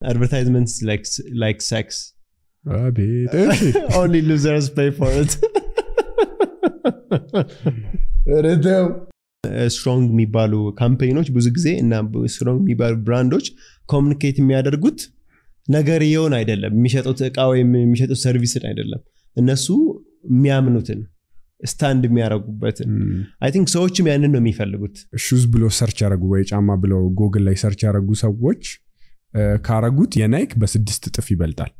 advertisements like like sex. አቤት እሺ only losers pay for it. ኧረ ተው። strong የሚባሉ campaign ኦች ብዙ ጊዜ እና strong የሚባሉ brand ኦች communicate የሚያደርጉት ነገርየውን አይደለም። የሚሸጡት እቃ ወይም የሚሸጡት service ን አይደለም። እነሱ የሚያምኑትን stand የሚያደርጉበትን እም፣ I think ሰዎችም ያንን ነው የሚፈልጉት። shoes ብሎ search ያደረጉ ወይ ጫማ ብለው ጉግል ላይ search ያደረጉ ሰዎች ካረጉት የናይክ በስድስት እጥፍ ይበልጣል።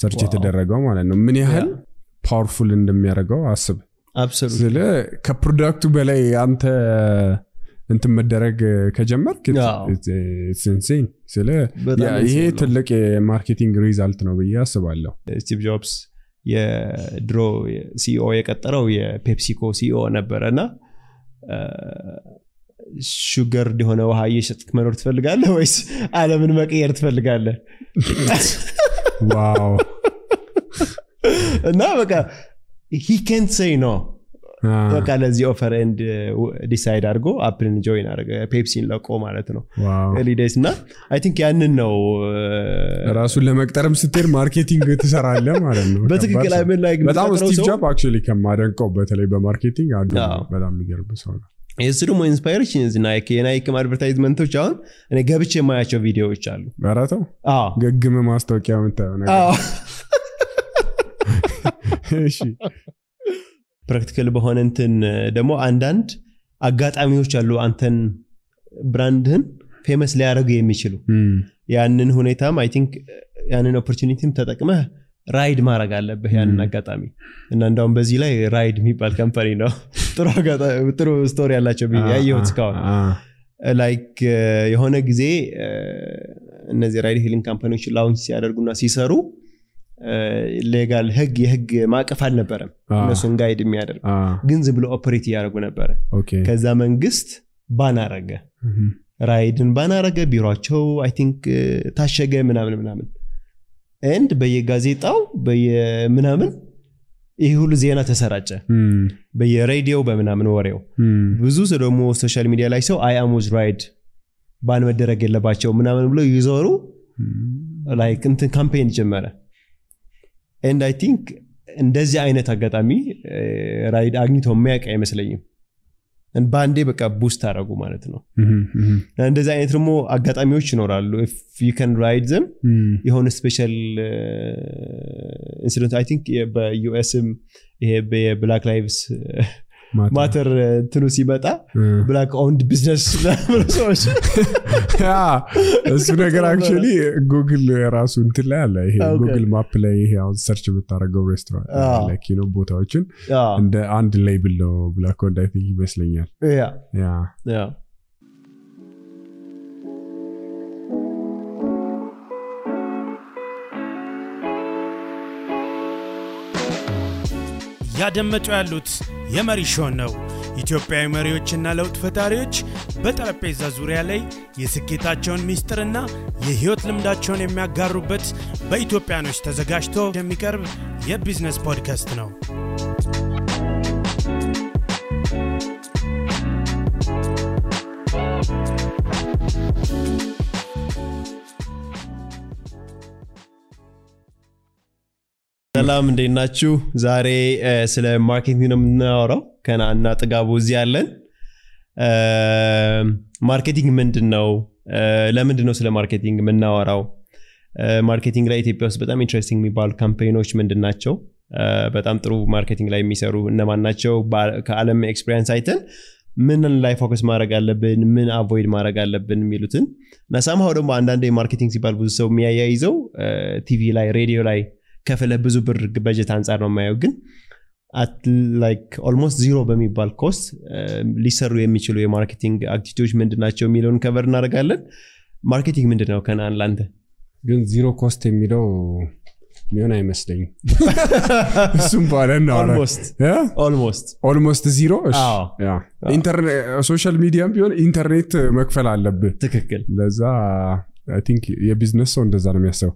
search የተደረገው ማለት ነው። ምን ያህል powerful እንደሚያደርገው አስብ። ስለ ከ product ኡ በላይ አንተ እንትን መደረግ ከጀመርክ አዎ። insane ስለ ይሄ ትልቅ የ marketing result ነው ብዬ አስባለሁ። ስቲቭ ጆብስ የድሮ CEO የቀጠረው የፔፕሲኮ CEO ነበረ እና sugar የሆነ ውሃ እየሸጥክ መኖር ትፈልጋለህ ወይስ አለምን መቀየር ትፈልጋለህ? wow። እና በቃ ሂ ኬንት ሴይ ኖ በቃ ለዚህ offer and decide አድርጎ አፕልን join አደረገ ፔፕሲን ለቆ ማለት ነው። ኤሊዴስ እና I think ያንን ነው ራሱን ለመቅጠርም ስትሄድ marketing ትሰራለህ ማለት ነው። በትክክል በጣም ስቲቭ ጆብ actually ከማደንቀው በተለይ በ marketing አንዱ በጣም የሚገርም ሰው ነው የእሱ ደግሞ inspiration እዚህ ናይክ የናይክም advertisement ኦች አሁን እኔ ገብቼ የማያቸው ቪዲዮዎች አሉ። ኧረ ተው አዎ። ገግም ማስታወቂያ እሺ። practical በሆነ እንትን ደግሞ አንዳንድ አጋጣሚዎች አሉ አንተን brand ህን famous ሊያደርጉ የሚችሉ። ያንን ሁኔታም I think ያንን opportunity ም ተጠቅመህ ride ማድረግ አለብህ ያንን. አጋጣሚ። እና እንዳውም በዚህ ላይ ራይድ የሚባል company ነው። ጥሩ story ያላቸው ያየሁት እስካሁን. like የሆነ ጊዜ እነዚህ ride hailing company ዎች launch ሲያደርጉና ሲሰሩ legal ህግ የህግ ማዕቀፍ አልነበረም እነሱን guide የሚያደርግ። ግን ዝም ብሎ operate እያደረጉ ነበረ። ከዛ መንግስት ban አረገ። ራይድን ban አረገ። ቢሮአቸው I think ታሸገ ምናምን ምናምን and በየጋዜጣው በየምናምን ይህ ሁሉ ዜና ተሰራጨ። በየሬዲዮ በምናምን ወሬው። ብዙ ሰው ደግሞ social media ላይ ሰው አይ አሙዝ ራይድ ban መደረግ የለባቸው ምናምን ብሎ ይዞሩ like እንትን campaign ጀመረ። and I think እንደዚህ አይነት አጋጣሚ ራይድ አግኝቶ የሚያውቅ አይመስለኝም በአንዴ በቃ boost አደረጉ ማለት ነው። እንደዚህ አይነት ደግሞ አጋጣሚዎች ይኖራሉ። you can ride them የሆነ special incident I think በ US ም ይሄ የ Black Lives Matter እንትኑ ሲመጣ black owned business ብሎ ሰዎች እሱ ነገር actually ጉግል ራሱ እንትን ላይ አለ። ይሄ Google Map ላይ ይሄ አሁን search የምታደርገው ሬስቶራንት ነው ቦታዎችን እንደ አንድ label ነው። black owned I think ይመስለኛል እያደመጡ ያሉት የመሪ ሾን ነው። ኢትዮጵያዊ መሪዎችና ለውጥ ፈጣሪዎች በጠረጴዛ ዙሪያ ላይ የስኬታቸውን ሚስጥርና የህይወት ልምዳቸውን የሚያጋሩበት በኢትዮጵያኖች ተዘጋጅቶ የሚቀርብ የ business podcast ነው። ሰላም እንዴት ናችሁ? ዛሬ ስለ marketing ነው የምናወራው። ከናና ጥጋቡ እዚህ ያለን። marketing ምንድን ነው ለምንድን ነው ስለ marketing የምናወራው? marketing ላይ ኢትዮጵያ ውስጥ በጣም interesting የሚባሉ campaign ኦች ምንድን ናቸው? በጣም ጥሩ marketing ላይ የሚሰሩ እነማን ናቸው? ከአለም experience አይተን ምን ላይ focus ማድረግ አለብን? ምን avoid ማድረግ አለብን? የሚሉትን እና ሳምሃው ደግሞ አንዳንድ marketing ሲባል ብዙ ሰው የሚያያይዘው ቲቪ ላይ ሬዲዮ ላይ ከፍለህ ብዙ ብር በጀት አንጻር ነው የማየው። ግን almost zero በሚባል cost ሊሰሩ የሚችሉ የ marketing activity ዎች ምንድን ናቸው የሚለውን cover እናደርጋለን። marketing ምንድን ነው ከናን ላንተ? ግን zero cost የሚለው ሚሆን አይመስለኝም። እሱም almost almost zero social media ም ቢሆን ኢንተርኔት መክፈል አለብህ። ትክክል። ለዛ think የ business ሰው እንደዛ ነው የሚያስበው።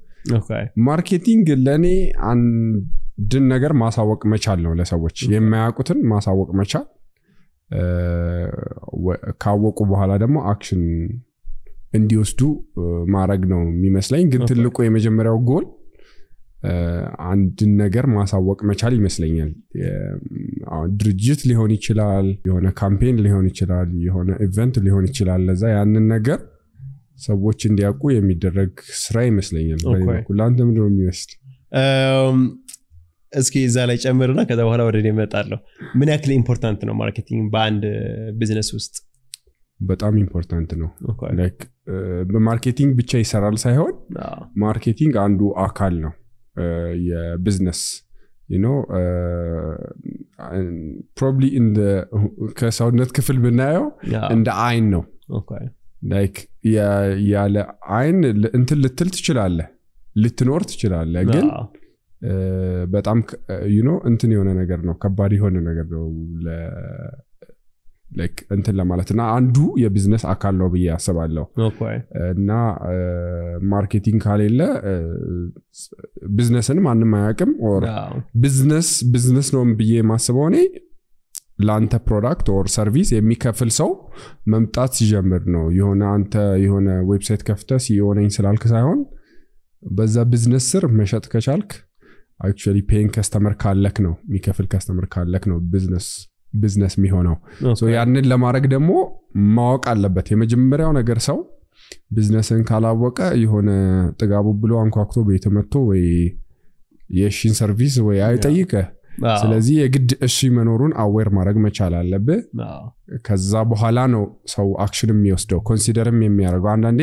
marketing ለእኔ አንድን ነገር ማሳወቅ መቻል ነው ለሰዎች። የማያውቁትን ማሳወቅ መቻል ካወቁ በኋላ ደግሞ action እንዲወስዱ ማድረግ ነው የሚመስለኝ። ግን ትልቁ የመጀመሪያው ጎል አንድን ነገር ማሳወቅ መቻል ይመስለኛል። ድርጅት ሊሆን ይችላል የሆነ campaign ሊሆን ይችላል የሆነ event ሊሆን ይችላል። ለዛ ያንን ነገር ሰዎች እንዲያውቁ የሚደረግ ስራ ይመስለኛል ለአንተ ምንድነው የሚመስል? እስኪ እዛ ላይ ጨምርና ከዛ በኋላ ወደ እመጣለሁ። ምን ያክል important ነው marketing በአንድ ቢዝነስ ውስጥ? በጣም important ነው። በ marketing ብቻ ይሰራል ሳይሆን marketing አንዱ አካል ነው። የ business probably ከሰውነት ክፍል ብናየው እንደ አይን ነው like ያለ አይን እንትን ልትል ትችላለህ ልትኖር ትችላለህ። ግን በጣም you know እንትን የሆነ ነገር ነው ከባድ የሆነ ነገር ነው እንትን ለማለት እና አንዱ የቢዝነስ አካል ነው ብዬ አስባለሁ። እና marketing ከሌለ business ን ማንም አያውቅም። business business ነው ብዬ የማስበው እኔ ለአንተ product or service የሚከፍል ሰው መምጣት ሲጀምር ነው። የሆነ አንተ የሆነ website ከፍተ ሲሆነኝ ስላልክ ሳይሆን በዛ ቢዝነስ ስር መሸጥ ከቻልክ actually paying customer ካለክ ነው የሚከፍል customer ካለክ ነው business business የሚሆነው። ያንን ለማድረግ ደግሞ ማወቅ አለበት። የመጀመሪያው ነገር ሰው ቢዝነስን ካላወቀ የሆነ ጥጋቡ ብሎ አንኳኩቶ ቤት መጥቶ ወይ የእሺን service ወይ አይጠይቅ ስለዚህ የግድ እሺ መኖሩን aware ማድረግ መቻል አለብህ። ከዛ በኋላ ነው ሰው action የሚወስደው consider ም የሚያደርገው። አንዳንዴ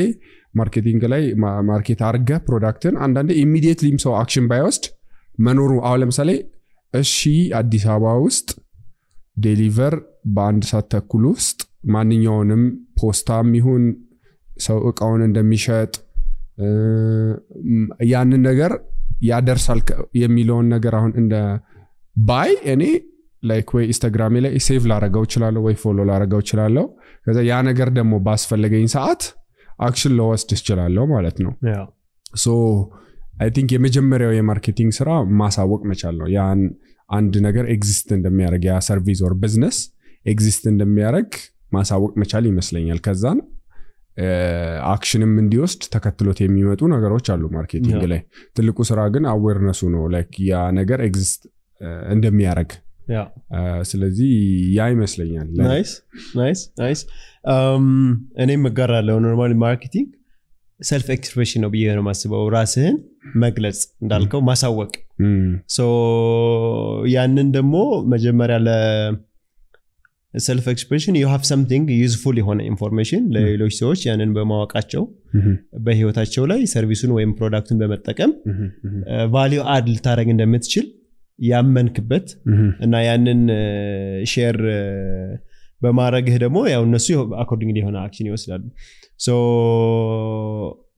marketing ላይ market አርገህ product ን አንዳንዴ immediately ም ሰው action ባይወስድ መኖሩ አሁን ለምሳሌ እሺ አዲስ አበባ ውስጥ deliver በአንድ ሰዓት ተኩል ውስጥ ማንኛውንም ፖስታም ይሁን ሰው እቃውን እንደሚሸጥ ያንን ነገር ያደርሳል የሚለውን ነገር አሁን እንደ buyer እኔ like ወይ Instagram ኤ ላይ save ላረገው እችላለሁ ወይ follow ላረገው እችላለሁ። ከዛ ያ ነገር ደግሞ ባስፈለገኝ ሰዓት action ለወስድ እችላለሁ ማለት ነው። so I think የመጀመሪያው የ marketing ስራ ማሳወቅ መቻል ነው። ያን አንድ ነገር exist እንደሚያደርግ ያ service or business exist እንደሚያደርግ ማሳወቅ መቻል ይመስለኛል። ከዛን action ም እንዲወስድ ተከትሎት የሚመጡ ነገሮች አሉ marketing ላይ። ትልቁ ስራ ግን awareness ኡ ነው። like ያ ነገር exist እንደሚያደርግ። ስለዚህ ያ ይመስለኛል nice nice nice እኔም እጋራለሁ normal marketing self expression ነው ብዬ ነው ማስበው ራስህን መግለጽ እንዳልከው ማሳወቅ። ያንን ደግሞ መጀመሪያ ለ self expression you have something useful የሆነ information ለሌሎች ሰዎች ያንን በማወቃቸው በህይወታቸው ላይ service ኡን ወይም product ኡን በመጠቀም value add ልታደርግ እንደምትችል ያመንክበት እና ያንን share በማድረግህ ደግሞ ያው እነሱ according የሆነ action ይወስዳሉ።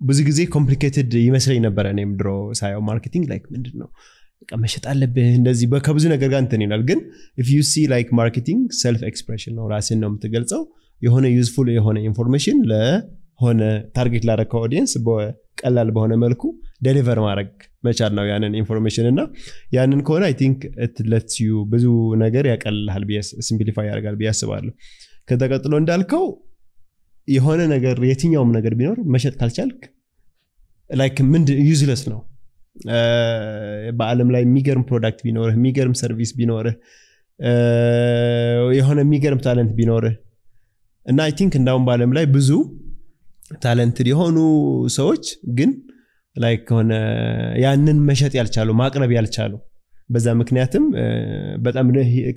ብዙ ጊዜ complicated ይመስለኝ ነበረ እኔም ድሮ ሳየው marketing like ምንድን ነው በቃ መሸጥ አለብህ እንደዚህ ከብዙ ነገር ጋር እንትን ይላል። ግን if you see like marketing self expression ነው ራስን ነው የምትገልጸው። የሆነ useful የሆነ information ለሆነ target ላረከው audience ቀላል በሆነ መልኩ deliver ማድረግ መቻል ነው ያንን information እና ያንን ከሆነ I think let's you ብዙ ነገር ያቀልልሃል simplify ያደርጋል ብዬ አስባለሁ። ከዛ ቀጥሎ እንዳልከው የሆነ ነገር የትኛውም ነገር ቢኖር መሸጥ ካልቻልክ like ምንድ useless ነው። በአለም ላይ የሚገርም product ቢኖርህ የሚገርም service ቢኖርህ የሆነ የሚገርም talent ቢኖርህ እና I think እንዳሁም በአለም ላይ ብዙ talented የሆኑ ሰዎች ግን like ሆነ ያንን መሸጥ ያልቻሉ ማቅረብ ያልቻሉ። በዛ ምክንያትም በጣም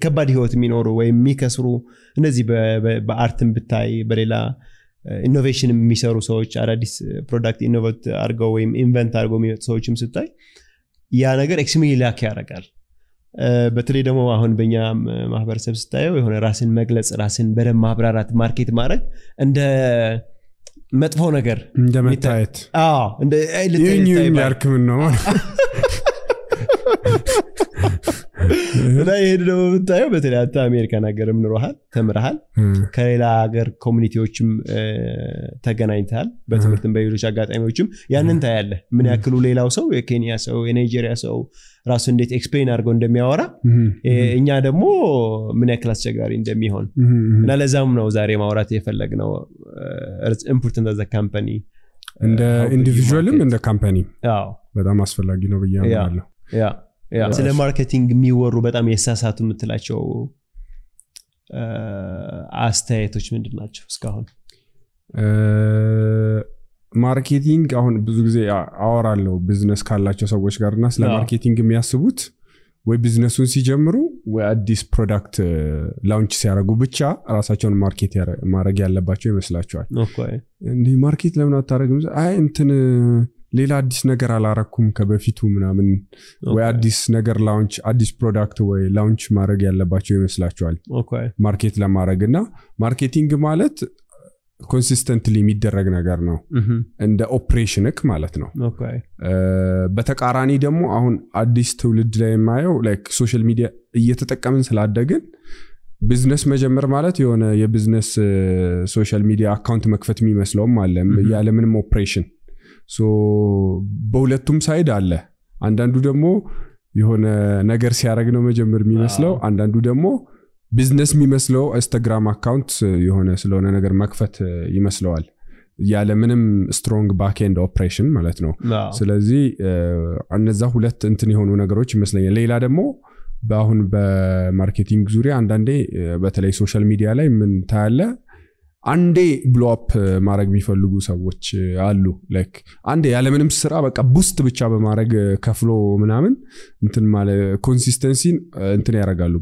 ከባድ ህይወት የሚኖሩ ወይም የሚከስሩ እነዚህ በ art ን ብታይ በሌላ innovation የሚሰሩ ሰዎች አዳዲስ product innovate አድርገው ወይም invent አድርገው የሚመጡ ሰዎችም ስታይ ያ ነገር extremely lack ያደርጋል። በተለይ ደግሞ አሁን በኛ ማህበረሰብ ስታየው የሆነ ራስን መግለጽ ራስን በደንብ ማብራራት market ማድረግ እንደ መጥፎ ነገር እንደ መታየት ልታይ ያርክምን ነው እና ይሄን ደግሞ የምታየው በተለይ አንተ አሜሪካን ሀገርም ኑረሃል ተምረሃል። ከሌላ ሀገር community ዎችም ተገናኝተሃል። በትምህርትም በሌሎች አጋጣሚዎችም ያንን ታያለህ። ምን ያክል ሌላው ሰው የኬንያ ሰው የናይጄሪያ ሰው ራሱ እንዴት explain አድርገው እንደሚያወራ እኛ ደግሞ ምን ያክል አስቸጋሪ እንደሚሆን እና ለዛም ነው ዛሬ ማውራት የፈለግነው important the company እንደ individual ም እንደ company በጣም አስፈላጊ ነው ብዬ አምናለሁ ስለ marketing የሚወሩ በጣም የተሳሳቱ የምትላቸው አስተያየቶች ምንድን ናቸው እስካሁን? marketing አሁን ብዙ ጊዜ አወራለሁ ቢዝነስ ካላቸው ሰዎች ጋር እና ስለ marketing የሚያስቡት ወይ ቢዝነሱን ሲጀምሩ ወይ አዲስ product launch ሲያደርጉ ብቻ ራሳቸውን market ማድረግ ያለባቸው ይመስላቸዋል እንዲህ market ለምን አታደርግም አይ እንትን ሌላ አዲስ ነገር አላረኩም ከበፊቱ ምናምን ወይ አዲስ ነገር launch አዲስ product ወይ launch ማድረግ ያለባቸው ይመስላቸዋል market ለማድረግ እና marketing ማለት consistently የሚደረግ ነገር ነው። እንደ ኦፕሬሽንክ ማለት ነው። በተቃራኒ ደግሞ አሁን አዲስ ትውልድ ላይ የማየው social media እየተጠቀምን ስላደግን ቢዝነስ መጀመር ማለት የሆነ የ business social media account መክፈት የሚመስለውም አለ. ያለምንም ኦፕሬሽን በሁለቱም side አለ። አንዳንዱ ደግሞ የሆነ ነገር ሲያደርግ ነው መጀመር የሚመስለው። አንዳንዱ ደግሞ ቢዝነስ የሚመስለው ኢንስታግራም account የሆነ ስለሆነ ነገር መክፈት ይመስለዋል። ያለምንም strong backend operation ማለት ነው። ስለዚህ እነዛ ሁለት እንትን የሆኑ ነገሮች ይመስለኛል። ሌላ ደግሞ በአሁን በ marketing ዙሪያ አንዳንዴ በተለይ social media ላይ ምን ታያለህ አንዴ blow up ማድረግ የሚፈልጉ ሰዎች አሉ። like አንዴ ያለምንም ስራ በቃ boost ብቻ በማድረግ ከፍሎ ምናምን እንትን ማለ consistency ን እንትን ያደርጋሉ።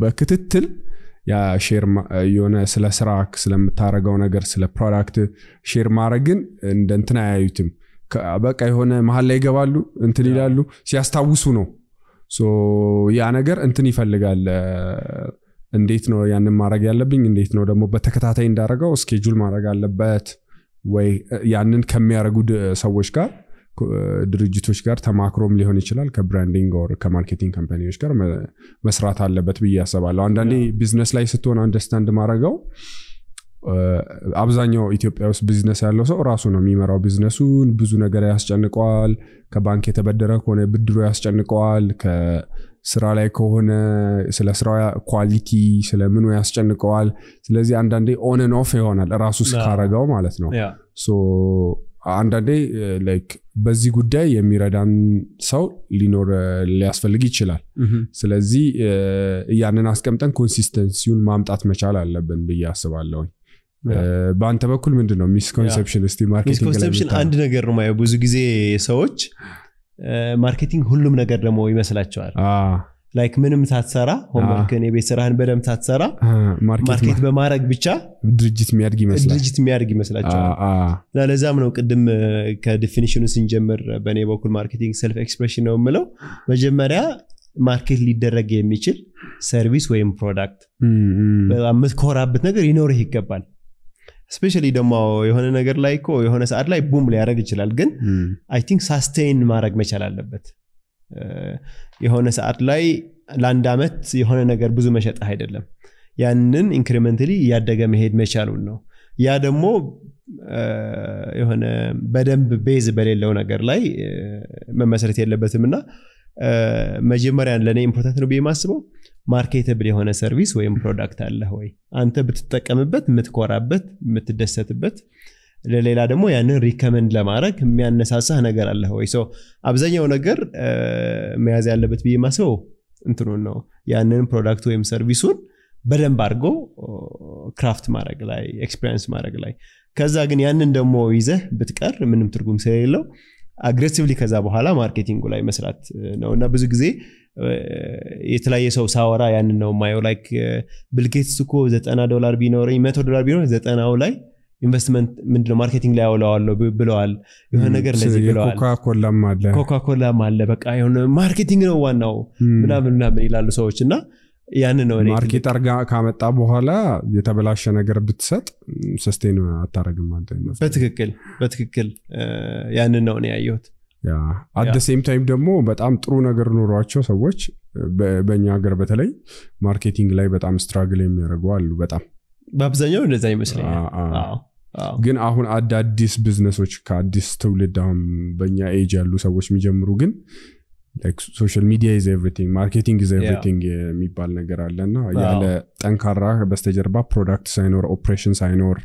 በክትትል share የሆነ ስለ ስራ ስለምታረገው ነገር ስለ product share ማድረግን እንደ እንትን አያዩትም። በቃ የሆነ መሀል ላይ ይገባሉ እንትን ይላሉ ሲያስታውሱ ነው። ያ ነገር እንትን ይፈልጋል እንዴት ነው ያንን ማድረግ ያለብኝ? እንዴት ነው ደግሞ በተከታታይ እንዳደርገው schedule ማድረግ አለበት? ወይ ያንን ከሚያደርጉ ሰዎች ጋር ድርጅቶች ጋር ተማክሮም ሊሆን ይችላል። ከ branding or ከ marketing company ዎች ጋር መስራት አለበት ብዬ አስባለሁ። አንዳንዴ ቢዝነስ ላይ ስትሆን understand ማድረገው አብዛኛው ኢትዮጵያ ውስጥ ቢዝነስ ያለው ሰው ራሱ ነው የሚመራው ቢዝነሱን። ብዙ ነገር ያስጨንቀዋል። ከባንክ የተበደረ ከሆነ ብድሩ ያስጨንቀዋል። ከስራ ላይ ከሆነ ስለ ስራ quality ስለምኑ ያስጨንቀዋል። ስለዚህ አንዳንዴ on and off ይሆናል ራሱ እስካረገው ማለት ነው። አንዳንዴ በዚህ ጉዳይ የሚረዳን ሰው ሊኖር ሊያስፈልግ ይችላል። ስለዚህ ያንን አስቀምጠን consistency ውን ማምጣት መቻል አለብን ብዬ አስባለሁኝ በአንተ በኩል ምንድን ነው misconception እስቲ misconception? አንድ ነገር ነው ማየው ብዙ ጊዜ ሰዎች marketing ሁሉም ነገር ደግሞ ይመስላቸዋል። like ምንም ሳትሰራ homework ን የቤት ስራህን በደንብ ሳትሰራ market በማድረግ ብቻ ድርጅት የሚያድግ ይመስላል። ድርጅት የሚያድግ ይመስላቸዋል። ለዛም ነው ቅድም ከ definition ኡ ስንጀምር በእኔ በኩል marketing self expression ነው የምለው። መጀመሪያ market ሊደረግ የሚችል service ወይም product በጣም የምትኮራበት ነገር ሊኖርህ ይገባል specially ደግሞ የሆነ ነገር ላይ እኮ የሆነ ሰዓት ላይ boom ሊያደርግ ይችላል። ግን I think sustain ማድረግ መቻል አለበት። የሆነ ሰዓት ላይ ለአንድ ዓመት የሆነ ነገር ብዙ መሸጥህ አይደለም። ያንን incrementally እያደገ መሄድ መቻሉን ነው። ያ ደግሞ የሆነ በደንብ base በሌለው ነገር ላይ እ፣ መመስረት የለበትም። እና እ፣ መጀመሪያ ለእኔ important ነው ብዬ የማስበው marketable የሆነ service ወይም product አለህ ወይ? አንተ ብትጠቀምበት የምትኮራበት የምትደሰትበት ለሌላ ደግሞ ያንን recommend ለማድረግ የሚያነሳሳህ ነገር አለህ ወይ? አብዛኛው ነገር መያዝ ያለበት ብዬ ማስበው እንትኑን ነው። ያንን product ወይም service ኡን በደንብ አድርጎ craft ማድረግ ላይ experience ማድረግ ላይ። ከዛ ግን ያንን ደግሞ ይዘህ ብትቀር ምንም ትርጉም ስለሌለው aggressively ከዛ በኋላ marketing ኡ ላይ መስራት ነው። እና ብዙ ጊዜ የተለያየ ሰው ሳወራ ያንን ነው ማየው like ቢል ጌትስ እኮ ዘጠና ዶላር ቢኖረኝ መቶ ዶላር ቢኖረኝ ዘጠናው ላይ ኢንቨስትመንት ምንድነው marketing ላይ አውለዋለሁ ብ- ብለዋል። የሆነ ነገር እንደዚህ ብለዋል። ኮካኮላም አለ። በቃ የሆነ marketing ነው ዋናው ምናምን ምናምን ይላሉ ሰዎች። እና ያንን ነው market አርጋ ካመጣ በኋላ የተበላሸ ነገር ብትሰጥ sustain አታረግም በትክክል በትክክል ያንን ነው እኔ ያየሁት። same time ደግሞ በጣም ጥሩ ነገር ኖሯቸው ሰዎች በእኛ ሀገር በተለይ marketing ላይ በጣም struggle የሚያደርጉ አሉ በጣም። በአብዛኛው እንደዛ ይመስለኛል። ግን አሁን አዳዲስ ቢዝነሶች ከአዲስ ትውልድ አሁን በእኛ ኤጅ ያሉ ሰዎች የሚጀምሩ ግን social media is everything marketing is everything የሚባል ነገር አለ እና ያለ ጠንካራ በስተጀርባ product ሳይኖር ኦፕሬሽን ሳይኖር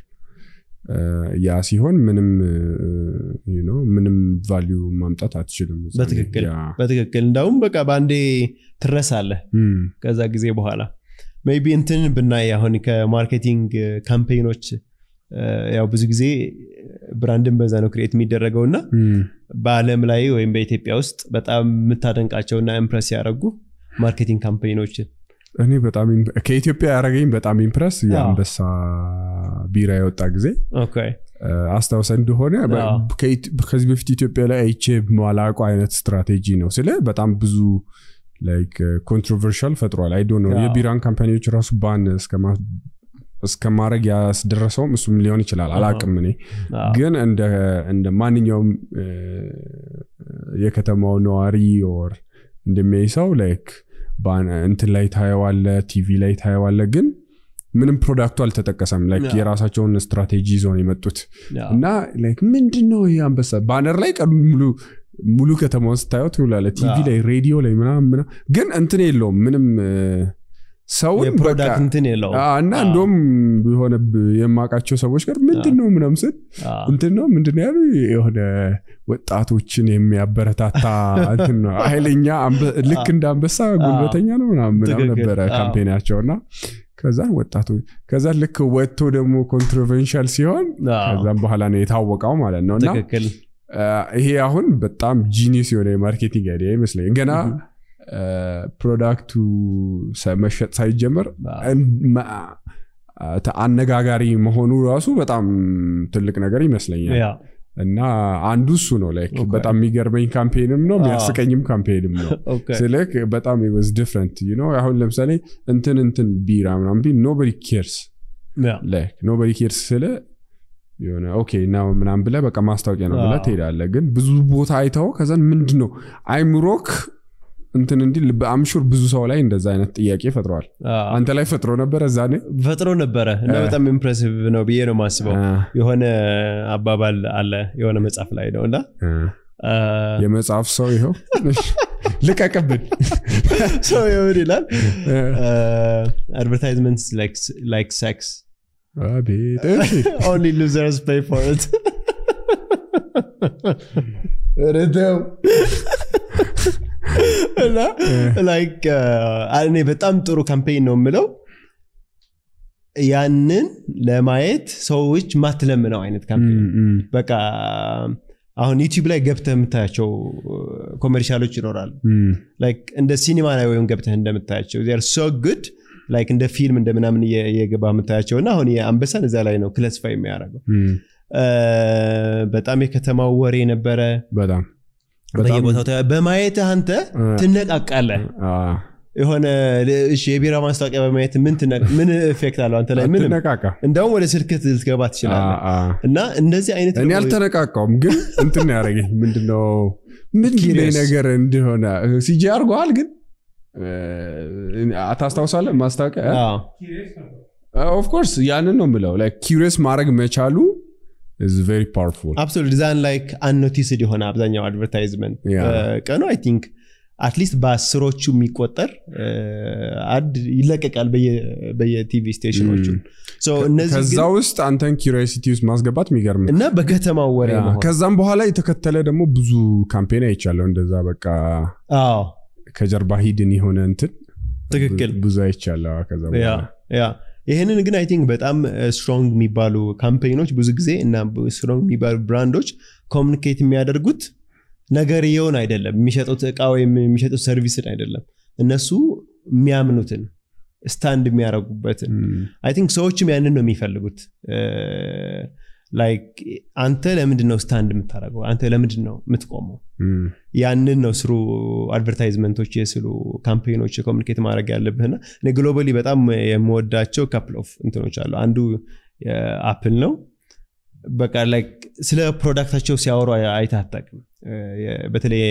ያ ሲሆን ምንም know፣ ምንም value ማምጣት አትችልም በትክክል በትክክል እንዳውም በቃ በአንዴ ትረሳለህ። እም፣ ከዛ ጊዜ በኋላ maybe እንትን ብናይ አሁን ከ marketing campaign ኦች ያው ብዙ ጊዜ brand ን በዛ ነው create የሚደረገው እና በአለም ላይ ወይም በኢትዮጵያ ውስጥ በጣም የምታደንቃቸውና impress ያደረጉ marketing campaign ኦችን እኔ በጣም ከኢትዮጵያ ያደረገኝ በጣም impress የአንበሳ ቢራ የወጣ ጊዜ አስታውሰ እንደሆነ ከዚህ በፊት ኢትዮጵያ ላይ አይቼ ማላቀው አይነት ስትራቴጂ ነው ስለ በጣም ብዙ like controversial ፈጥሯል። I don't know የቢራን company ዎች ራሱ ban እስከማ- እስከማድረግ ያስደረሰውም እሱም ሊሆን ይችላል። አላቅም እኔ። ግን እንደ ማንኛውም የከተማው ነዋሪ or እንደሚያይ ሰው like እንትን ላይ ታየዋለህ ቲቪ ላይ ታየዋለህ። ግን ምንም product ኡ አልተጠቀሰም። like የራሳቸውን ስትራቴጂ ይዘው ነው የመጡት። እና like ምንድን ነው ይህ አንበሳ? banner ላይ ቀኑ ሙሉ ሙሉ ከተማውን ስታየው ትውላለህ ቲቪ ላይ ሬዲዮ ላይ ምናምን ግን እንትን የለውም። ምንም ሰውን የ product እንትን የለውም. አ- እና እንደውም የሆነ የማውቃቸው ሰዎች ጋር ምንድን ነው ምናምን ስል እንትን ነው ምንድን ነው ያሉ የሆነ ወጣቶችን የሚያበረታታ ኃይለኛ ልክ እንደ አንበሳ ጉልበተኛ ነው ምናምን ነበረ campaign ኣቸው እና ከዛን ወጣቶች ከዛ ልክ ወጥቶ ደግሞ controversial ሲሆን ከዛም በኋላ ነው የታወቀው ማለት ነው እና ይሄ አሁን በጣም genius የሆነ የ marketing idea ይመስለኝ። ገና product ኡ መሸጥ ሳይጀመር አነጋጋሪ መሆኑ ራሱ በጣም ትልቅ ነገር ይመስለኛል። እና አንዱ እሱ ነው። like በጣም የሚገርመኝ campaign ም ነው የሚያስቀኝም campaign ም ነው። ስልክ በጣም was different ነው አሁን ለምሳሌ እንትን እንትን ቢራ ምናምን ቢል nobody cares like nobody cares ስለ የሆነ okay እና ምናምን ብለህ በቃ ማስታወቂያ ነው ብለህ ትሄዳለህ። ግን ብዙ ቦታ አይተው ከዛን ምንድን ነው አይምሮህ እንትን እንዲህ አምሹር ብዙ ሰው ላይ እንደዛ አይነት ጥያቄ ፈጥረዋል አንተ ላይ ፈጥሮ ነበር እዛኔ ፈጥሮ ነበረ እና በጣም impressive ነው ብዬ ነው የማስበው። የሆነ አባባል አለ የሆነ መጽሐፍ ላይ ነው እና የመጽሐፍ ሰው ይኸው? ልቀቅብን። ሰው ይሆን ይላል? አድቨርታይዝመንት ላይክ አቤት! እሺ ኦንሊ ሉዘርስ ፔይ ፎር ኢት ረተው እና ላይክ እኔ በጣም ጥሩ ካምፔን ነው የምለው። ያንን ለማየት ሰዎች ማትለምነው አይነት campaign በቃ አሁን YouTube ላይ ገብተህ የምታያቸው commercial ኦች ይኖራሉ። like እንደ ሲኒማ ላይ ወይም ገብተህ እንደምታያቸው are so good like እንደ ፊልም እንደ ምናምን እየ- እየገባ የምታያቸው እና አሁን የአንበሳን እዛ ላይ ነው ክለስፋ የሚያደርገው። እ፣ በጣም የከተማው ወሬ ነበረ። በጣም በየቦታው በማየትህ አንተ ትነቃቃለህ። የሆነ እሺ የቢራ ማስታወቂያ በማየት ምን ምን effect አለው አንተ ላይ? አትነቃቃ እንደውም ወደ ስልክ ልትገባ ትችላለህ። እና እንደዚህ አይነት እኔ አልተነቃቃውም ግን እንትን ያደረገኝ። ምንድነው? Curious. ነገር እንደሆነ? CG አርገዋል ግን አታስታውሳለህ ማስታወቂያ? of course ያንን ነው ምለው curious ማድረግ መቻሉ is very powerful. absolutely ዛን like unnoticed የሆነ አብዛኛው advertisement yeah። ቀኑ I think at least በአስሮቹ የሚቆጠር ad ይለቀቃል በየ- በየ TV station ኦቹ. እነዚህ ከዛ ውስጥ አንተን curiosity ውስጥ ማስገባት የሚገርም እና በከተማው ወሬ ከዛም በኋላ የተከተለ ደግሞ ብዙ campaign አይቻለሁ። እንደዛ በቃ ከጀርባ hidden የሆነ እንትን ትክክል. ብዙ አይቻለሁ። ከዛ yeah ይህንን ግን I think በጣም strong የሚባሉ campaign ኦች ብዙ ጊዜ እና strong የሚባሉ brand ኦች communicate የሚያደርጉት ነገርየውን አይደለም የሚሸጡት እቃ ወይም የሚሸጡት service ን አይደለም። እነሱ የሚያምኑትን stand የሚያደርጉበትን ም፣ I think ሰዎችም ያንን ነው የሚፈልጉት like አንተ ለምንድን ነው stand የምታደርገው? አንተ ለምንድን ነው የምትቆመው ያንን ነው ስሩ advertisement ኦች የስሉ campaign ኦች communicate ማድረግ ያለብህና እኔ globally በጣም የምወዳቸው couple of እንትኖች አሉ። አንዱ የአፕል ነው። በቃ like ስለ product ኣቸው ሲያወሩ አይተህ አታውቅም። በተለይ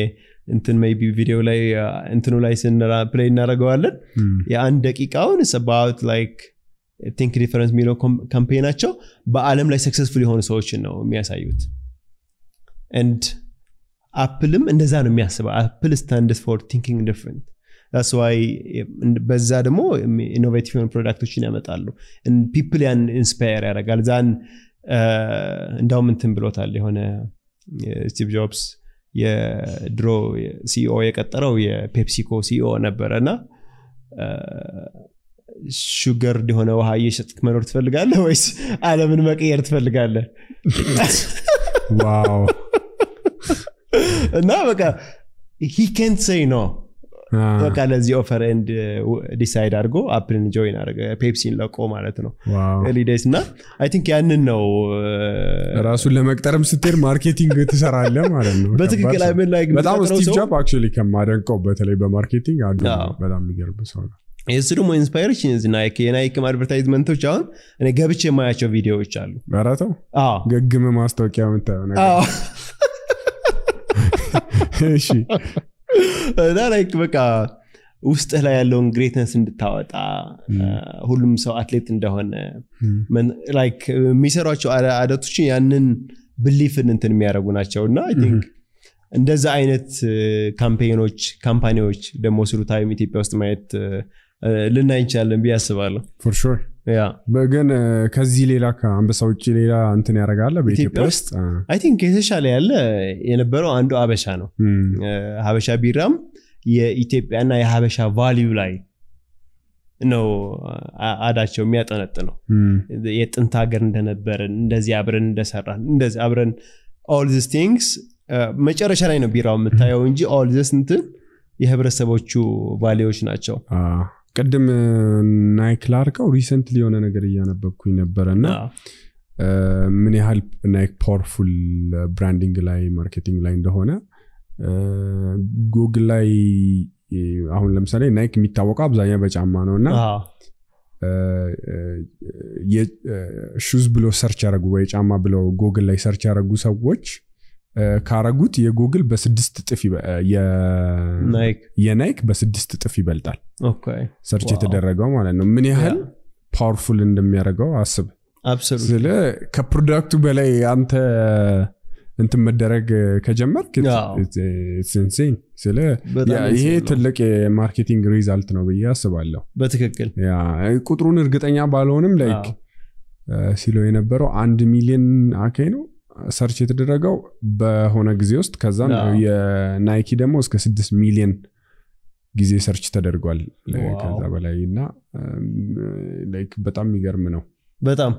እንትን ቢ ቪዲዮ ላይ እንትኑ ላይ play እናደርገዋለን። የአንድ ደቂቃውን ስባት like think different የሚለው campaign ኣቸው በአለም ላይ successful የሆኑ ሰዎችን ነው የሚያሳዩት። and አፕልም እንደዛ ነው የሚያስበው። Apple stands for thinking different ስ በዛ ደግሞ innovative የሆኑ product ኦችን ያመጣሉ። people ያን inspire ያደርጋል። ዛን እንዳውም እንትን ብሎታል የሆነ ስቲቭ ጆብስ የድሮ CEO የቀጠረው የፔፕሲኮ CEO ነበረ እና sugar የሆነ ውሃ እየሸጥክ መኖር ትፈልጋለህ ወይስ አለምን መቀየር ትፈልጋለህ? wow። እና በቃ ሂ ኬንት ሰይ ኖ በቃ ለዚህ offer and decide አድርጎ አፕልን join አደረገ ፔፕሲን ለቆ ማለት ነው። ሊዴስ እና I think ያንን ነው ራሱን ለመቅጠርም ስትሄድ marketing ትሰራለ ማለት ነው። በትክክል በጣም ስቲቭ ጆብ actually ከማደንቀው በተለይ በ marketing አንዱ በጣም የሚገርም ሰው ነው የእሱ ደግሞ inspiration ናይክ የናይክም advertisement ኦች አሁን እኔ ገብቼ የማያቸው ቪዲዮዎች አሉ። ረተው ገግም ማስታወቂያ የምታየው እና ላይክ በቃ ውስጥህ ላይ ያለውን ግሬትነስ እንድታወጣ ሁሉም ሰው አትሌት እንደሆነ ላይክ የሚሰሯቸው አደቶችን ያንን ብሊፍን እንትን የሚያደርጉ ናቸው። እና ቲንክ እንደዛ አይነት ካምፔኖች ካምፓኒዎች ደግሞ ስሩ ታይም ኢትዮጵያ ውስጥ ማየት ልናይ እንችላለን ብዬ አስባለሁ። yeah። ግን ከዚህ ሌላ ከአንበሳ ውጭ ሌላ እንትን ያደርጋለ በኢትዮጵያ ውስጥ? I think የተሻለ ያለ የነበረው አንዱ ሀበሻ ነው። ሀበሻ ቢራም የኢትዮጵያና የሀበሻ value ላይ ነው ad ኣቸው የሚያጠነጥነው የጥንት ሀገር እንደነበረን እንደዚህ አብረን እንደሰራን እንደዚህ አብረን all these things መጨረሻ ላይ ነው ቢራው የምታየው እንጂ all these እንትን የህብረተሰቦቹ value ዎች ናቸው ቅድም ናይክ ላርከው recently የሆነ ነገር እያነበብኩኝ ነበረ እና ምን ያህል ናይክ powerful branding ላይ marketing ላይ እንደሆነ ጉግል ላይ አሁን ለምሳሌ ናይክ የሚታወቀው አብዛኛው በጫማ ነው እና shoes ብሎ search ያደረጉ ወይ ጫማ ብለው ጉግል ላይ search ያደረጉ ሰዎች ካረጉት የጉግል በስድስት እጥፍ የናይክ በስድስት እጥፍ ይበልጣል። search የተደረገው ማለት ነው። ምን ያህል powerful እንደሚያደርገው አስብ። ስለ ከ product ኡ በላይ አንተ እንትን መደረግ ከጀመርክ insane ስለ ይሄ ትልቅ የ marketing result ነው ብዬ አስባለሁ። በትክክል። ቁጥሩን እርግጠኛ ባልሆንም like ሲለው የነበረው አንድ ሚሊዮን አኬ ነው search የተደረገው በሆነ ጊዜ ውስጥ ከዛ የናይኪ ደግሞ እስከ ስድስት ሚሊዮን ጊዜ search ተደርጓል ከዛ በላይ እና በጣም የሚገርም ነው። በጣም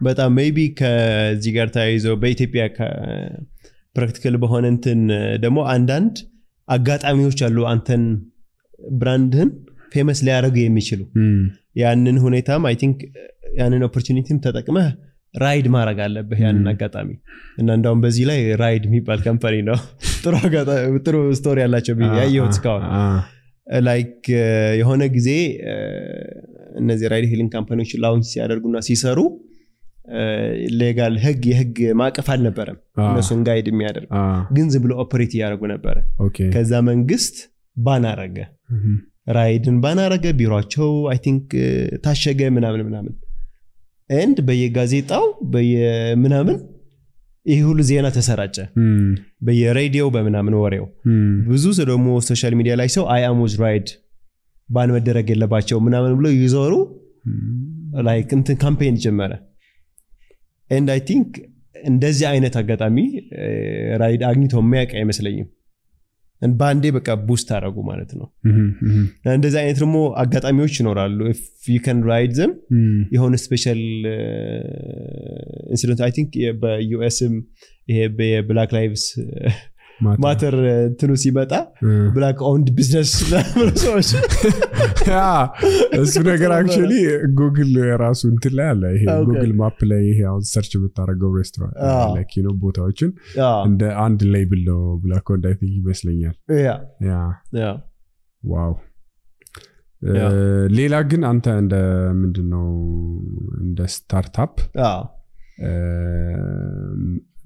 በጣም maybe ከዚህ ጋር ተያይዘው በኢትዮጵያ practical በሆነ እንትን ደግሞ አንዳንድ አጋጣሚዎች አሉ አንተን brand ህን famous ሊያደርጉ የሚችሉ። ያንን ሁኔታም I think ያንን opportunity ም ተጠቅመህ ride ማድረግ አለብህ ያንን አጋጣሚ። እና እንዳውም በዚህ ላይ ራይድ የሚባል company ነው። ጥሩ story ያላቸው ያየሁት እስካሁን። like የሆነ ጊዜ እነዚህ ride hailing company ዎች launch ሲያደርጉና ሲሰሩ legal ህግ የህግ ማዕቀፍ አልነበረም እነሱን guide የሚያደርግ። ግን ዝም ብሎ operate እያደረጉ ነበረ። ከዛ መንግስት ban አረገ። ራይድን ban አረገ ቢሮቸው I think ታሸገ ምናምን ምናምን and በየጋዜጣው በየምናምን ይህ ሁሉ ዜና ተሰራጨ። በየሬዲዮ በምናምን ወሬው። ብዙ ሰው ደግሞ social media ላይ ሰው አያሙዝ ራይድ ban መደረግ የለባቸው ምናምን ብሎ ይዞሩ like እንትን campaign ጀመረ። and I think እንደዚህ አይነት አጋጣሚ ራይድ አግኝቶ የሚያውቅ አይመስለኝም በአንዴ በቃ boost አደረጉ ማለት ነው። እንደዚህ አይነት ደግሞ አጋጣሚዎች ይኖራሉ። you ride them የሆነ special incident I think በ US ም ይሄ የ Black Lives Matter እንትኑ ሲመጣ black owned business ሰዎች እሱ ነገር actually ጉግል ራሱ እንትን ላይ አለ። ይሄ Google Map ላይ ይሄ አሁን search የምታደረገው ሬስቶራንት ነው ቦታዎችን እንደ አንድ label ነው black owned I think ይመስለኛል። wow ሌላ ግን አንተ እንደ ምንድን ነው እንደ startup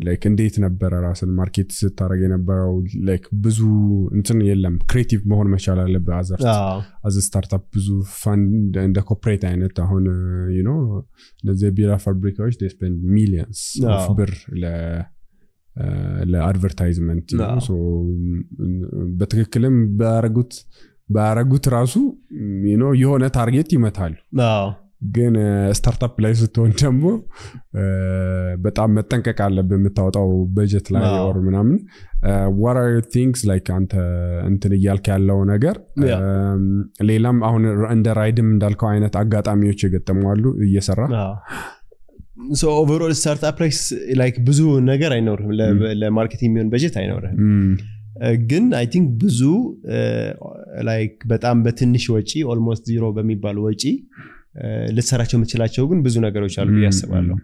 like እንዴት ነበረ ራስን market ስታደረግ የነበረው? like ብዙ እንትን የለም። creative መሆን መቻል አለብህ as startup ብዙ ፋንድ እንደ corporate አይነት አሁን you እነዚህ የቢራ ፋብሪካዎች spend millions ብር ለ advertisement በትክክልም ባያረጉት ባያረጉት ራሱ የሆነ target ይመታሉ ግን startup ላይ ስትሆን ደግሞ በጣም መጠንቀቅ አለብህ የምታወጣው በጀት ላይ ወር ምናምን። things like አንተ እንትን እያልክ ያለው ነገር። ሌላም አሁን እንደ ራይድም እንዳልከው አይነት አጋጣሚዎች የገጠመዋሉ እየሰራ። so overall startup ላይ like ብዙ ነገር አይኖርህም። ለ- ለ marketing የሚሆን በጀት እ፣ ግን I think ብዙ like በጣም በትንሽ ወጪ almost zero በሚባል ወጪ ልትሰራቸው የምትችላቸው ግን ብዙ ነገሮች አሉ ብዬ አስባለሁ።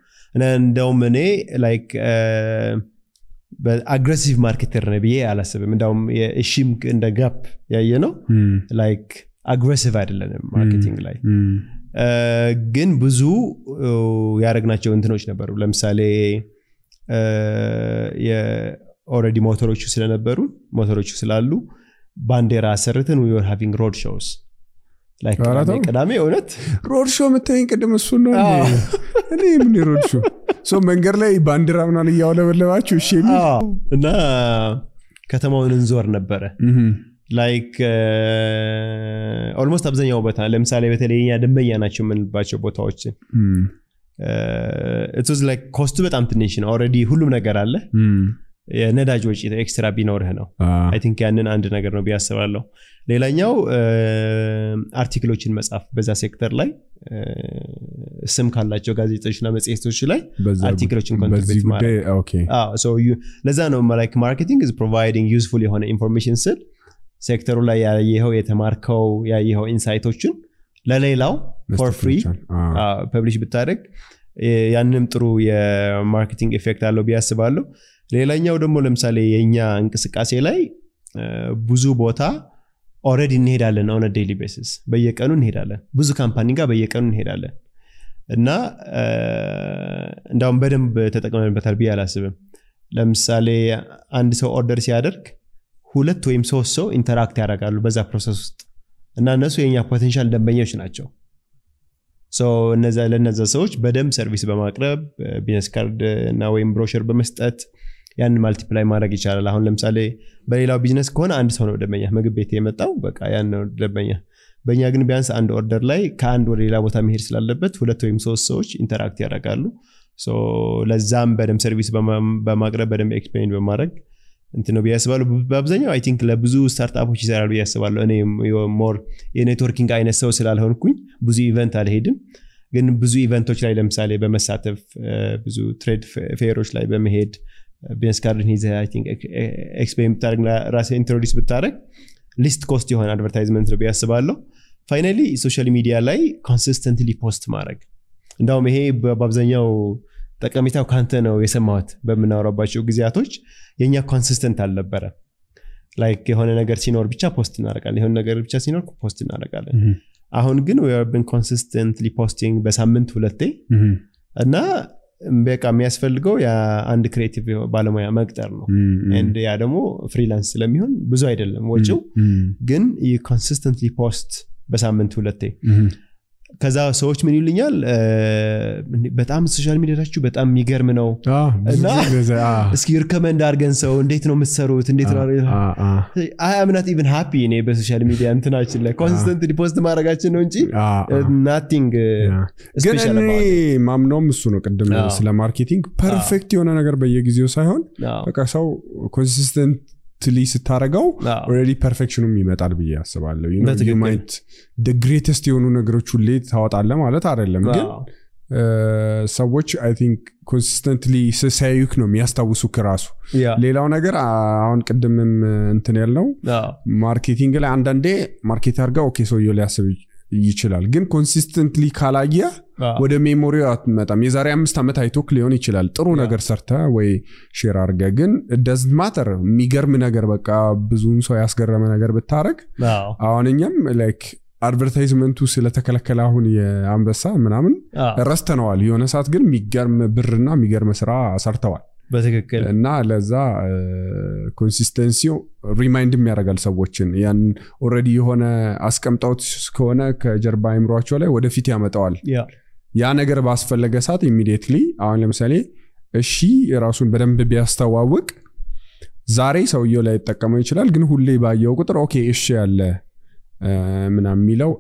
እንደውም እኔ like በ aggressive marketer ነው ብዬ አላስብም። እንዳውም የእሺም እንደ gap ያየ ነው like aggressive አይደለንም marketing ላይ። ግን ብዙ ያደረግናቸው እንትኖች ነበሩ። ለምሳሌ already ሞተሮቹ ስለነበሩ ሞተሮቹ ስላሉ ባንዴራ አሰርተን we having road shows ቅዳሜ እውነት? road show የምታይኝ ቅድም እሱን ነው እኔ ምን road show መንገድ ላይ ባንዲራ ምናምን እያውለበለባችሁ እሺ እና ከተማውን እንዞር ነበረ። like almost አብዛኛው ቦታ ለምሳሌ በተለይ የኛ ደንበኛ ናቸው የምንባቸው ቦታዎችን it's like cost ኡ በጣም ትንሽ ነው። already ሁሉም ነገር አለ የነዳጅ ወጪ extra ቢኖርህ ነው። I think ያንን አንድ ነገር ነው ብዬ አስባለሁ። ሌላኛው article ኦችን መጻፍ በዛ ሴክተር ላይ ስም ካላቸው ጋዜጦችና መጽሔቶች ላይ article ኦችን ለዛ ነው like marketing is providing useful የሆነ information ስል ሴክተሩ ላይ ያየኸው የተማርከው ያየኸው insight ኦችን ለሌላው for free publish ብታደርግ ያንንም ጥሩ የ marketing effect አለው ብዬ አስባለሁ ሌላኛው ደግሞ ለምሳሌ የእኛ እንቅስቃሴ ላይ ብዙ ቦታ already እንሄዳለን on a daily basis በየቀኑ እንሄዳለን። ብዙ company ጋር በየቀኑ እንሄዳለን። እና እንዳውም በደንብ ተጠቅመንበታል ብዬ አላስብም። ለምሳሌ አንድ ሰው order ሲያደርግ ሁለት ወይም ሶስት ሰው interact ያደርጋሉ በዛ process ውስጥ። እና እነሱ የኛ potential ደንበኞች ናቸው። so እነዛ ለነዛ ሰዎች በደንብ service በማቅረብ business card እና ወይም ብሮሸር በመስጠት ያንን multiply ማድረግ ይቻላል። አሁን ለምሳሌ በሌላው ቢዝነስ ከሆነ አንድ ሰው ነው ደንበኛ ምግብ ቤት የመጣው በቃ ያን ነው ደንበኛ። በእኛ ግን ቢያንስ አንድ order ላይ ከአንድ ወደ ሌላ ቦታ መሄድ ስላለበት ሁለት ወይም ሶስት ሰዎች interact ያደርጋሉ። ለዛም በደንብ service በማ- በማቅረብ በደንብ explain በማድረግ እንትን ነው ብዬ አስባለሁ። በአብዛኛው I think ለብዙ startup ኦች ይሰራል ብዬ አስባለሁ። እኔ more የ networking አይነት ሰው ስላልሆንኩኝ ብዙ event አልሄድም። ግን ብዙ event ኦች ላይ ለምሳሌ በመሳተፍ ብዙ trade fair ኦች ላይ በመሄድ business card ን ይዘህ explain ብታደርግ ራስህ introduce ብታደርግ least cost የሆነ advertisement ነው ብዬ አስባለሁ። finally social media ላይ consistently post ማድረግ። እንዳውም ይሄ በአብዛኛው ጠቀሜታው ካንተ ነው የሰማሁት በምናወራባቸው ጊዜያቶች። የእኛ consistent አልነበረ like የሆነ ነገር ሲኖር ብቻ post እናደርጋለን የሆነ ነገር ብቻ ሲኖር post እናደርጋለን። እም፣ አሁን ግን been consistently posting በሳምንት ሁለቴ። እና በቃ የሚያስፈልገው የአንድ creative ባለሙያ መቅጠር ነው። and ያ ደግሞ freelance ስለሚሆን ብዙ አይደለም ወጪው። ግን consistently post በሳምንት ሁለቴ ከዛ ሰዎች ምን ይሉኛል? በጣም social media ችሁ በጣም የሚገርም ነው. እና- እስኪ recommend አድርገን ሰው እንዴት ነው የምትሰሩት? እንዴት ነው I'm not even happy እኔ በ social media እንትናችን ላይ consistently post ማድረጋችን ነው እንጂ nothing ግን እኔ ማምነውም እሱ ነው ቅድም ስለ marketing perfect የሆነ ነገር በየጊዜው ሳይሆን በቃ ሰው consistently ስታደረገው already perfection ኑም ይመጣል ብዬ might the greatest የሆኑ ነገሮች ሁሌ ታወጣለ ማለት አይደለም ግን ሰዎች I think consistently ሲያዩክ ነው የሚያስታውሱክ ራሱ። ሌላው ነገር አሁን ቅድምም እንትን ያልነው marketing ላይ አንዳንዴ market አድርጋ okay ሰውየው ሊያስብ ይችላል። ግን consistently ካላየ ወደ memory አትመጣም። የዛሬ አምስት ዓመት አይቶክ ሊሆን ይችላል። ጥሩ ነገር ሰርተ ወይ share አድርገ ግን doesn't matter የሚገርም ነገር በቃ ብዙውን ሰው ያስገረመ ነገር ብታረግ አሁን እኛም like advertisement ኡ ስለተከለከለ አሁን የአንበሳ ምናምን ረስተነዋል። የሆነ ሰዓት ግን የሚገርም ብርና የሚገርም ስራ ሰርተዋል በትክክል እና ለዛ consistency ው remind ም ያደርጋል ሰዎችን። ያን already የሆነ አስቀምጠውት ከሆነ ከጀርባ አእምሯቸው ላይ ወደፊት ያመጣዋል። ያ ነገር ባስፈለገ ሰዓት immediately አሁን ለምሳሌ እሺ ራሱን በደንብ ቢያስተዋውቅ ዛሬ ሰውየው ላይ ይጠቀመው ይችላል ግን ሁሌ ባየው ቁጥር okay እሺ ያለ ምናምን የሚለው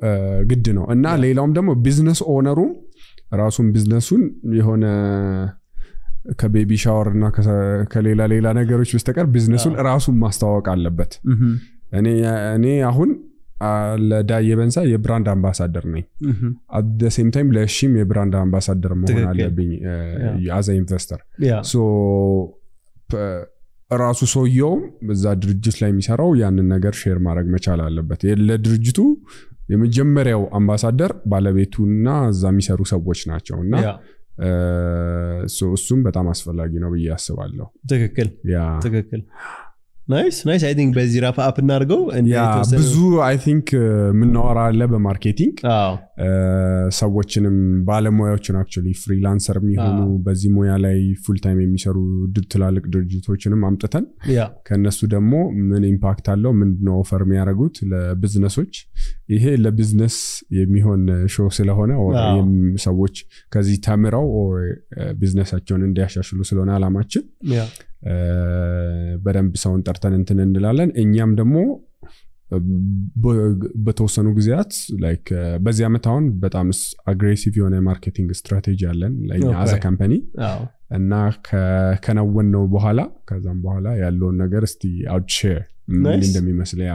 ግድ ነው። እና ሌላውም ደግሞ business owner ኡም ራሱን ቢዝነሱን የሆነ ከ baby shower እና ከሌላ ሌላ ነገሮች በስተቀር ቢዝነሱን ራሱን ማስተዋወቅ አለበት። እኔ አሁን ለዳዬ በንሳ የ brand አምባሳደር ነኝ። ምሁም፣ at same time ለሺም የ brand አምባሳደር መሆን አለብኝ as a investor ራሱ ሰውየውም በዛ ድርጅት ላይ የሚሰራው ያንን ነገር share ማድረግ መቻል አለበት። ለድርጅቱ የመጀመሪያው አምባሳደር ባለቤቱና እዛ የሚሰሩ ሰዎች ናቸው። እና እሱም በጣም አስፈላጊ ነው ብዬ አስባለሁ። ትክክል ትክክል። nice nice I think በዚህ wrap up እናድርገው ብዙ I think የምናወራ አለ በ marketing። ሰዎችንም ባለሙያዎችን actually freelancer የሚሆኑ በዚህ ሙያ ላይ full time የሚሰሩ ትላልቅ ድርጅቶችንም አምጥተን ከእነሱ ደግሞ ምን impact አለው ምንድነው offer የሚያደርጉት ለቢዝነሶች ይሄ ለቢዝነስ የሚሆን show ስለሆነ ሰዎች ከዚህ ተምረው ቢዝነሳቸውን እንዲያሻሽሉ ስለሆነ አላማችን በደንብ ሰውን ጠርተን እንትን እንላለን። እኛም ደግሞ በተወሰኑ ጊዜያት like በዚህ ዓመት አሁን በጣም aggressive የሆነ የ marketing strategy አለን. as a company እና ከከወንነው በኋላ ከዛም በኋላ ያለውን ነገር እስቲ out share ምን. እንደሚመስል ያ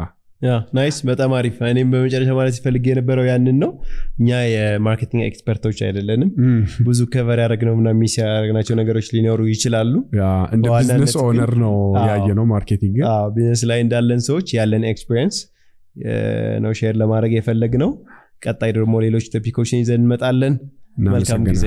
nice በጣም አሪፍ። እኔም በመጨረሻ ማለት ሲፈልግ የነበረው ያንን ነው። እኛ የ marketing expert ኦች አይደለንም። ብዙ cover ያደረግነው ምና miss ያደረግናቸው ነገሮች ሊኖሩ ይችላሉ። እንደ business owner ነው ያየ ነው marketing። business ላይ እንዳለን ሰዎች ያለን experience ነው share ለማድረግ የፈለግነው ቀጣይ ደግሞ ሌሎች topic ኦችን ይዘን እንመጣለን። መልካም ጊዜ።